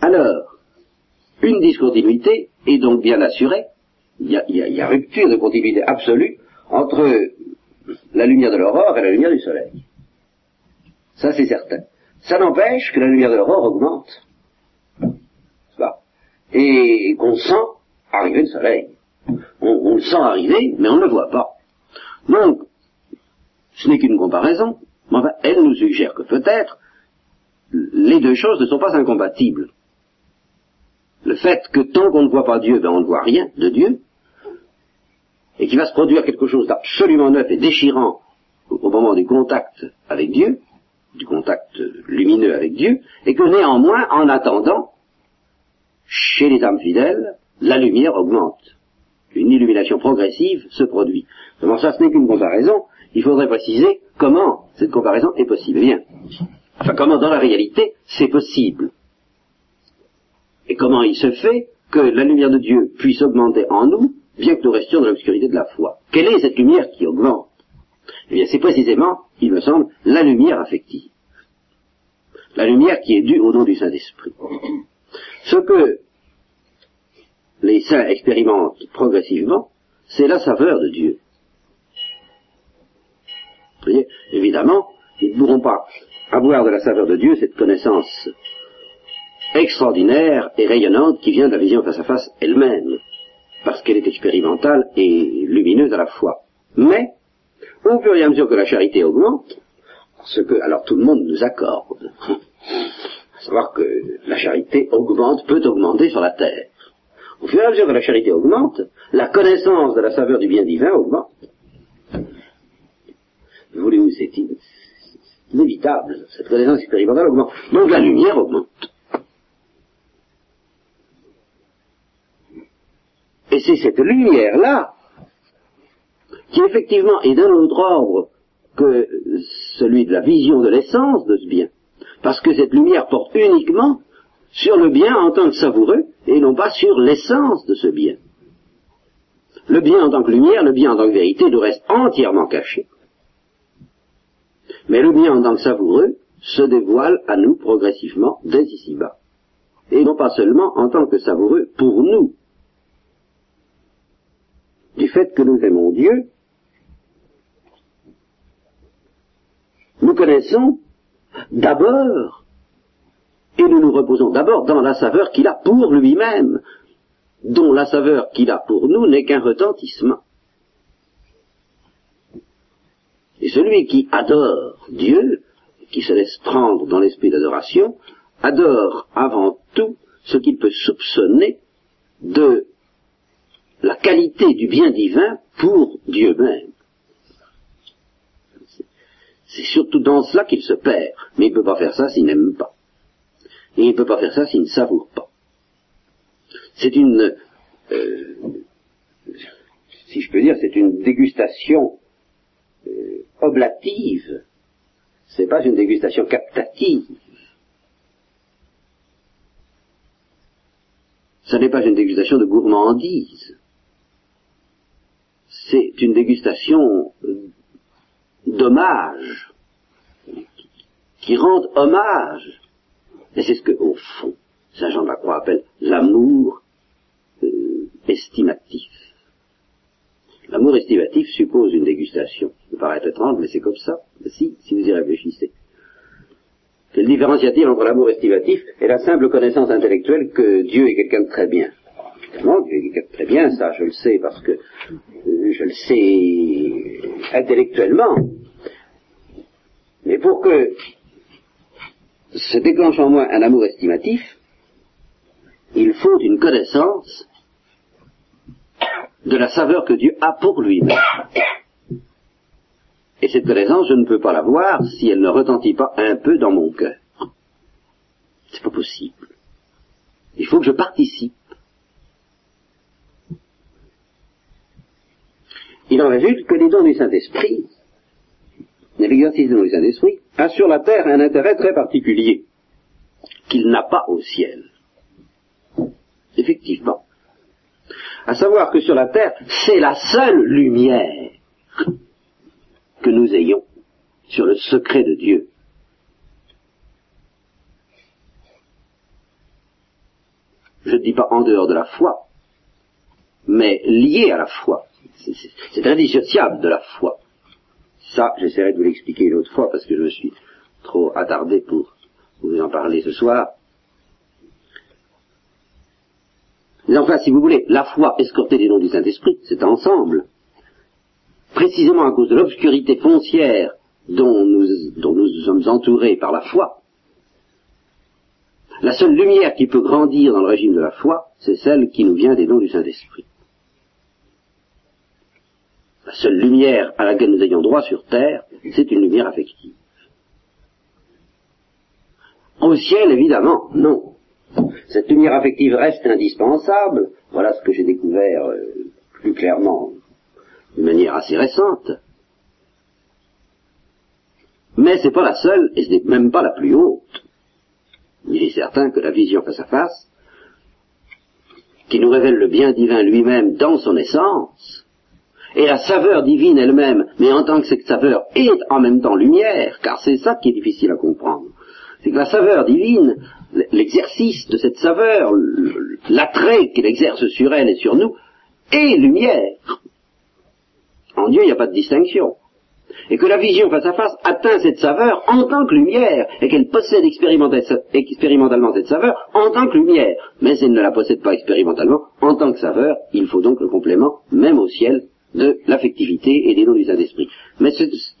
Alors, une discontinuité est donc bien assurée. Il y a, rupture de continuité absolue entre la lumière de l'aurore et la lumière du soleil. Ça, c'est certain. Ça n'empêche que la lumière de l'aurore augmente et qu'on sent arriver le soleil. On, le sent arriver, mais on ne le voit pas. Donc, ce n'est qu'une comparaison, mais enfin, elle nous suggère que peut-être les deux choses ne sont pas incompatibles. Le fait que tant qu'on ne voit pas Dieu, ben on ne voit rien de Dieu, et qu'il va se produire quelque chose d'absolument neuf et déchirant au moment du contact avec Dieu, du contact lumineux avec Dieu, et que néanmoins, en attendant, chez les âmes fidèles, la lumière augmente. Une illumination progressive se produit. Comment ça, ce n'est qu'une comparaison? Il faudrait préciser comment cette comparaison est possible. Bien. Enfin, comment dans la réalité c'est possible? Et comment il se fait que la lumière de Dieu puisse augmenter en nous, bien que nous restions dans l'obscurité de la foi? Quelle est cette lumière qui augmente? Eh bien, c'est précisément, il me semble, la lumière affective. La lumière qui est due au nom du Saint-Esprit. Ce que les saints expérimentent progressivement, c'est la saveur de Dieu. Vous voyez, évidemment, ils ne pourront pas avoir de la saveur de Dieu cette connaissance extraordinaire et rayonnante qui vient de la vision face à face elle-même, parce qu'elle est expérimentale et lumineuse à la fois. Mais, au fur et à mesure que la charité augmente, ce que alors tout le monde nous accorde, savoir que la charité augmente, peut augmenter sur la terre. Au fur et à mesure que la charité augmente, la connaissance de la saveur du bien divin augmente. Voulez-vous, c'est inévitable. Cette connaissance expérimentale augmente. Donc la lumière augmente. Et c'est cette lumière-là qui effectivement est d'un autre ordre que celui de la vision de l'essence de ce bien parce que cette lumière porte uniquement sur le bien en tant que savoureux et non pas sur l'essence de ce bien. Le bien en tant que lumière, le bien en tant que vérité nous reste entièrement caché. Mais le bien en tant que savoureux se dévoile à nous progressivement dès ici-bas. Et non pas seulement en tant que savoureux pour nous. Du fait que nous aimons Dieu, nous connaissons d'abord, et nous nous reposons d'abord dans la saveur qu'il a pour lui-même, dont la saveur qu'il a pour nous n'est qu'un retentissement. Et celui qui adore Dieu, qui se laisse prendre dans l'esprit d'adoration, adore avant tout ce qu'il peut soupçonner de la qualité du bien divin pour Dieu même. C'est surtout dans cela qu'il se perd. Mais il ne peut pas faire ça s'il n'aime pas. Et il ne peut pas faire ça s'il ne savoure pas. C'est une, euh, si je peux dire, c'est une dégustation euh, oblative, c'est pas une dégustation captative. Ce n'est pas une dégustation de gourmandise. C'est une dégustation d'hommage, qui rend hommage. Et c'est ce que, au fond, Saint Jean de la Croix appelle l'amour euh, estimatif. L'amour estimatif suppose une dégustation. Ça peut paraître étrange, mais c'est comme ça. si, si vous y réfléchissez. Quelle différence y a-t-il entre l'amour estimatif et la simple connaissance intellectuelle que Dieu est quelqu'un de très bien? Évidemment, Dieu est quelqu'un de très bien, ça je le sais parce que euh, je le sais intellectuellement. Mais pour que se déclenche en moi un amour estimatif, il faut une connaissance de la saveur que Dieu a pour lui-même. Et cette connaissance, je ne peux pas la voir si elle ne retentit pas un peu dans mon cœur. C'est pas possible. Il faut que je participe. Il en résulte que les dons du Saint-Esprit, l'exercice des dons du Saint-Esprit, a sur la terre un intérêt très particulier, qu'il n'a pas au ciel. Effectivement. À savoir que sur la terre, c'est la seule lumière que nous ayons sur le secret de Dieu. Je ne dis pas en dehors de la foi, mais lié à la foi. C'est indissociable de la foi. Ça, j'essaierai de vous l'expliquer une autre fois parce que je me suis trop attardé pour vous en parler ce soir. Mais enfin, si vous voulez, la foi escortée des noms du Saint-Esprit, c'est ensemble. Précisément à cause de l'obscurité foncière dont nous, dont nous sommes entourés par la foi, la seule lumière qui peut grandir dans le régime de la foi, c'est celle qui nous vient des dons du Saint-Esprit. La seule lumière à laquelle nous ayons droit sur terre, c'est une lumière affective. Au ciel, évidemment, non. Cette lumière affective reste indispensable. Voilà ce que j'ai découvert euh, plus clairement d'une manière assez récente. Mais c'est pas la seule, et ce n'est même pas la plus haute. Il est certain que la vision face à face, qui nous révèle le bien divin lui-même dans son essence, et la saveur divine elle-même, mais en tant que cette saveur est en même temps lumière, car c'est ça qui est difficile à comprendre. C'est que la saveur divine, l'exercice de cette saveur, l'attrait qu'elle exerce sur elle et sur nous, est lumière. En Dieu, il n'y a pas de distinction. Et que la vision face à face atteint cette saveur en tant que lumière, et qu'elle possède expérimentalement cette saveur en tant que lumière. Mais elle ne la possède pas expérimentalement en tant que saveur, il faut donc le complément, même au ciel, de l'affectivité et des dons du Saint-Esprit. Mais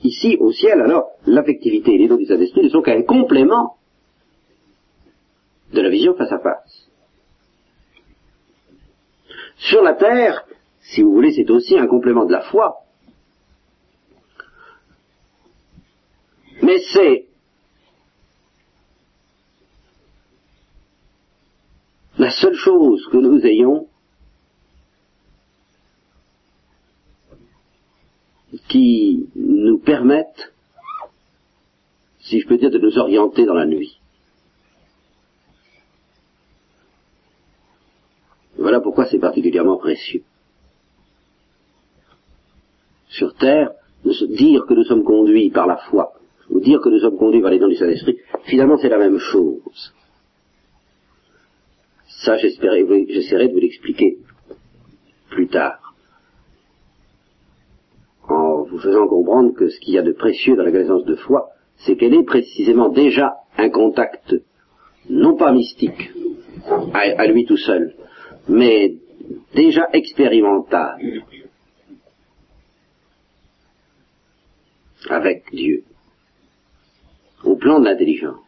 ici, au ciel, alors, l'affectivité et les dons du Saint-Esprit ne sont qu'un complément de la vision face à face. Sur la terre, si vous voulez, c'est aussi un complément de la foi. Mais c'est la seule chose que nous ayons qui nous permettent, si je peux dire, de nous orienter dans la nuit. Voilà pourquoi c'est particulièrement précieux. Sur Terre, dire que nous sommes conduits par la foi, ou dire que nous sommes conduits par les dons du Saint-Esprit, finalement c'est la même chose. Ça, j'essaierai de vous l'expliquer plus tard vous faisant comprendre que ce qu'il y a de précieux dans la connaissance de foi, c'est qu'elle est précisément déjà un contact, non pas mystique, à, lui tout seul, mais déjà expérimental avec Dieu, au plan de l'intelligence.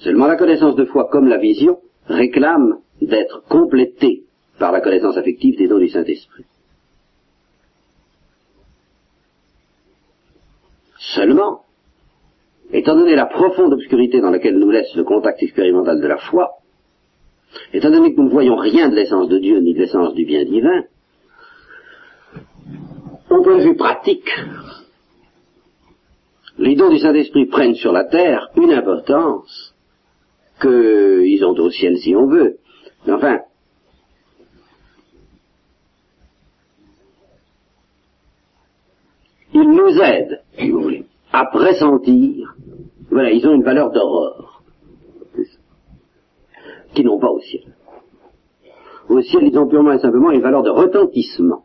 Seulement la connaissance de foi comme la vision réclame d'être complétée par la connaissance affective des dons du Saint-Esprit. Seulement, étant donné la profonde obscurité dans laquelle nous laisse le contact expérimental de la foi, étant donné que nous ne voyons rien de l'essence de Dieu ni de l'essence du bien divin, au point de vue pratique, les dons du Saint-Esprit prennent sur la terre une importance qu'ils ont au ciel si on veut. Enfin, ils nous aident, si vous voulez, à pressentir. Voilà, ils ont une valeur d'aurore, qui n'ont pas au ciel. Au ciel, ils ont purement et simplement une valeur de retentissement.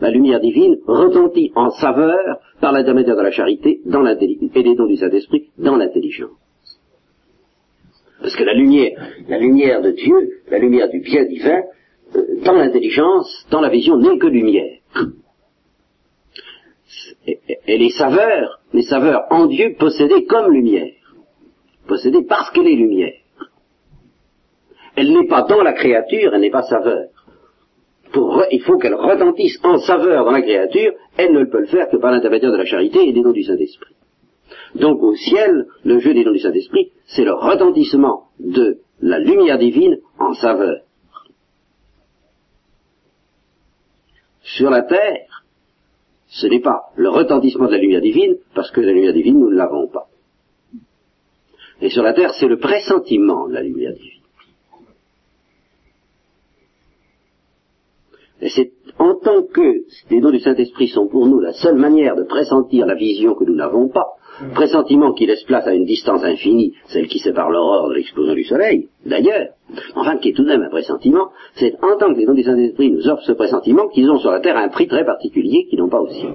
La lumière divine retentit en saveur par l'intermédiaire de la charité dans et des dons du Saint-Esprit dans l'intelligence. Parce que la lumière, la lumière de Dieu, la lumière du bien divin, euh, dans l'intelligence, dans la vision, n'est que lumière. Et, les saveurs, les saveurs en Dieu possédées comme lumière, possédées parce qu'elle est lumière. Elle n'est pas dans la créature, elle n'est pas saveur. Il faut qu'elle retentisse en saveur dans la créature, elle ne peut le faire que par l'intermédiaire de la charité et des dons du Saint-Esprit. Donc au ciel, le jeu des dons du Saint-Esprit, c'est le retentissement de la lumière divine en saveur. Sur la terre, ce n'est pas le retentissement de la lumière divine, parce que la lumière divine, nous ne l'avons pas. Et sur la terre, c'est le pressentiment de la lumière divine. Et c'est en tant que les dons du Saint-Esprit sont pour nous la seule manière de pressentir la vision que nous n'avons pas, pressentiment qui laisse place à une distance infinie, celle qui sépare l'aurore de l'explosion du soleil, d'ailleurs, enfin qui est tout de même un pressentiment, c'est en tant que les dons du Saint-Esprit nous offrent ce pressentiment qu'ils ont sur la terre un prix très particulier qu'ils n'ont pas au ciel.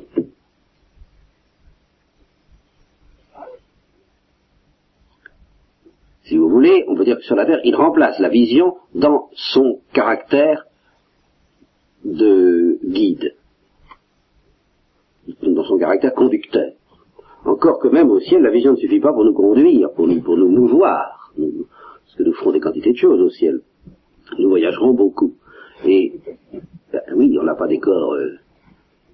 Si vous voulez, on peut dire que sur la terre, il remplace la vision dans son caractère de guide, dans son caractère conducteur. Encore que même au ciel, la vision ne suffit pas pour nous conduire, pour nous, pour nous mouvoir, parce que nous ferons des quantités de choses au ciel. Nous voyagerons beaucoup. Et ben oui, on n'a pas des corps euh,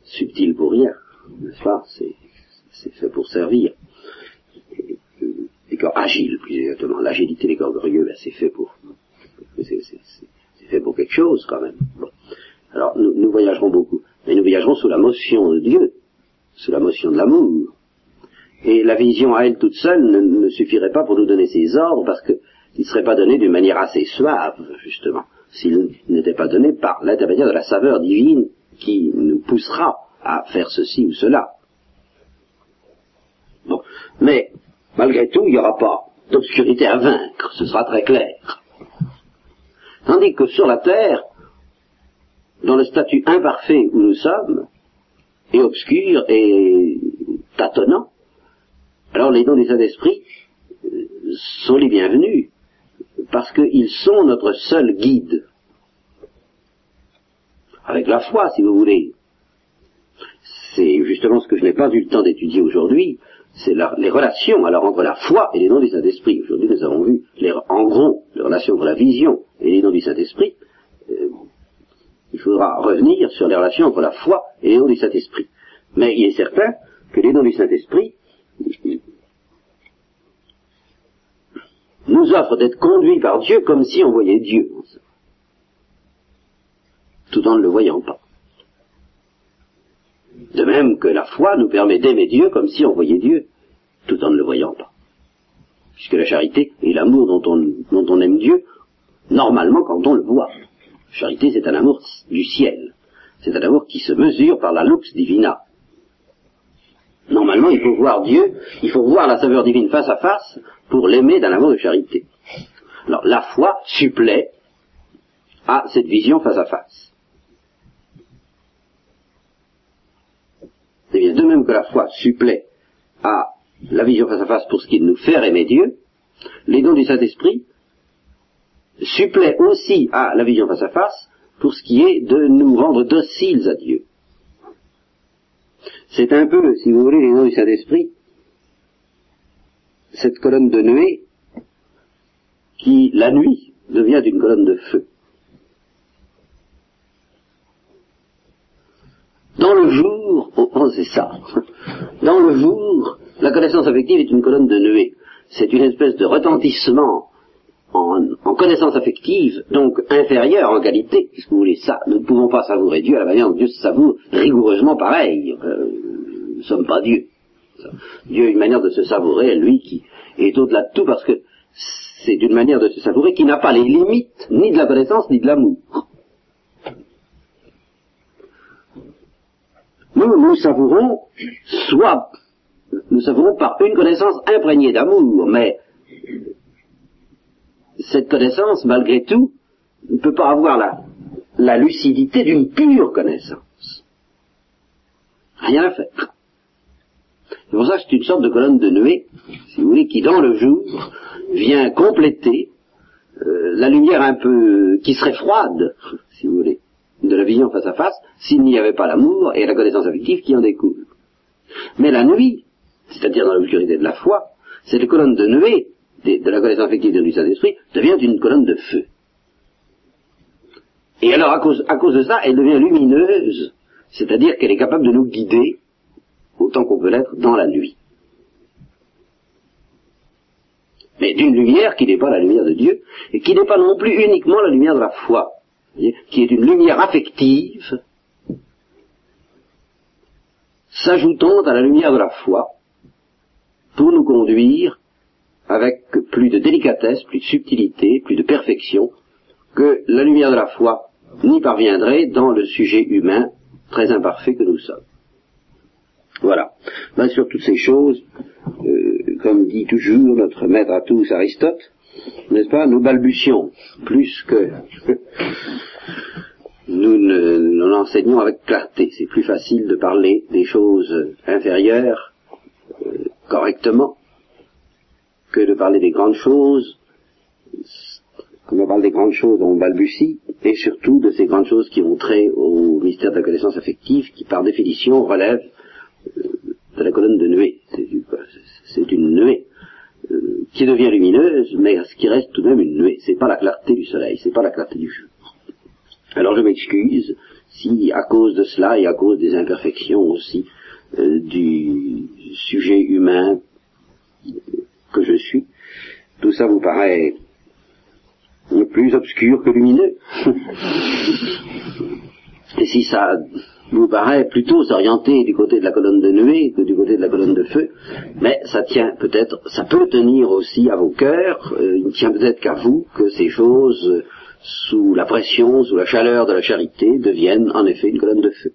subtils pour rien, n'est-ce pas C'est fait pour servir. des corps agiles, plus exactement. L'agilité des corps glorieux, ben, c'est fait pour c'est fait pour quelque chose quand même. Alors nous, voyagerons beaucoup, mais nous voyagerons sous la motion de Dieu, sous la motion de l'amour. Et la vision à elle toute seule ne, suffirait pas pour nous donner ses ordres, parce qu'il ne serait pas donné d'une manière assez suave, justement, s'il n'était pas donné par l'intermédiaire de la saveur divine qui nous poussera à faire ceci ou cela. Bon. Mais, malgré tout, il n'y aura pas d'obscurité à vaincre, ce sera très clair. Tandis que sur la terre, dans le statut imparfait où nous sommes, et obscur et tâtonnant, alors les dons du Saint-Esprit euh, sont les bienvenus, parce qu'ils sont notre seul guide. Avec la foi, si vous voulez. C'est justement ce que je n'ai pas eu le temps d'étudier aujourd'hui, c'est les relations alors entre la foi et les dons du Saint-Esprit. Aujourd'hui, nous avons vu en gros les relations entre la vision et les dons du Saint-Esprit. Euh, il faudra revenir sur les relations entre la foi et les dons du Saint-Esprit. Mais il est certain que les dons du Saint-Esprit nous offrent d'être conduits par Dieu comme si on voyait Dieu, tout en ne le voyant pas. De même que la foi nous permet d'aimer Dieu comme si on voyait Dieu, tout en ne le voyant pas. Puisque la charité et l'amour dont on, dont on aime Dieu, normalement quand on le voit. Charité, c'est un amour du ciel. C'est un amour qui se mesure par la lux divina. Normalement, il faut voir Dieu, il faut voir la saveur divine face à face pour l'aimer d'un amour de charité. Alors, la foi supplée à cette vision face à face. Bien, de même que la foi supplée à la vision face à face pour ce qui est de nous faire aimer Dieu, les dons du Saint-Esprit supplée aussi à la vision face à face pour ce qui est de nous rendre dociles à Dieu. C'est un peu, si vous voulez, les noms du Saint-Esprit, cette colonne de nuée qui, la nuit, devient une colonne de feu. Dans le jour, oh, oh c'est ça, dans le jour, la connaissance affective est une colonne de nuée. C'est une espèce de retentissement en, connaissance affective, donc inférieure en qualité, puisque vous voulez ça, nous ne pouvons pas savourer Dieu à la manière dont Dieu se savoure rigoureusement pareil. Euh, nous ne sommes pas Dieu. Dieu a une manière de se savourer, lui qui est au-delà de tout, parce que c'est une manière de se savourer qui n'a pas les limites ni de la connaissance ni de l'amour. Nous, nous savourons soit, nous savourons par une connaissance imprégnée d'amour, mais cette connaissance, malgré tout, ne peut pas avoir la, lucidité d'une pure connaissance. Rien à faire. C'est pour ça que c'est une sorte de colonne de nuée, si vous voulez, qui dans le jour vient compléter euh, la lumière un peu qui serait froide, si vous voulez, de la vision face à face, s'il n'y avait pas l'amour et la connaissance affective qui en découle. Mais la nuit, c'est-à-dire dans l'obscurité de la foi, cette colonne de nuée de, la connaissance affective du Saint-Esprit devient une colonne de feu. Et alors, à cause, à cause de ça, elle devient lumineuse, c'est-à-dire qu'elle est capable de nous guider autant qu'on peut l'être dans la nuit. Mais d'une lumière qui n'est pas la lumière de Dieu, et qui n'est pas non plus uniquement la lumière de la foi, qui est une lumière affective, s'ajoutant à la lumière de la foi, pour nous conduire avec plus de délicatesse, plus de subtilité, plus de perfection, que la lumière de la foi n'y parviendrait dans le sujet humain très imparfait que nous sommes. Voilà. Ben, sur toutes ces choses, euh, comme dit toujours notre maître à tous Aristote, n'est-ce pas, nous balbutions plus que *laughs* nous l'enseignons avec clarté. C'est plus facile de parler des choses inférieures euh, correctement que de parler des grandes choses. Quand on parle des grandes choses, on balbutie, et surtout de ces grandes choses qui ont trait au mystère de la connaissance affective, qui par définition relève euh, de la colonne de nuée. C'est une nuée euh, qui devient lumineuse, mais ce qui reste tout de même une nuée. C'est pas la clarté du soleil, c'est pas la clarté du jour. Alors je m'excuse si, à cause de cela et à cause des imperfections aussi euh, du sujet humain que je suis, tout ça vous paraît plus obscur que lumineux. *laughs* et si ça vous paraît plutôt s'orienter du côté de la colonne de nuée que du côté de la colonne de feu, mais ça tient peut-être, ça peut tenir aussi à vos cœurs, euh, il ne tient peut-être qu'à vous que ces choses, sous la pression, sous la chaleur de la charité, deviennent en effet une colonne de feu.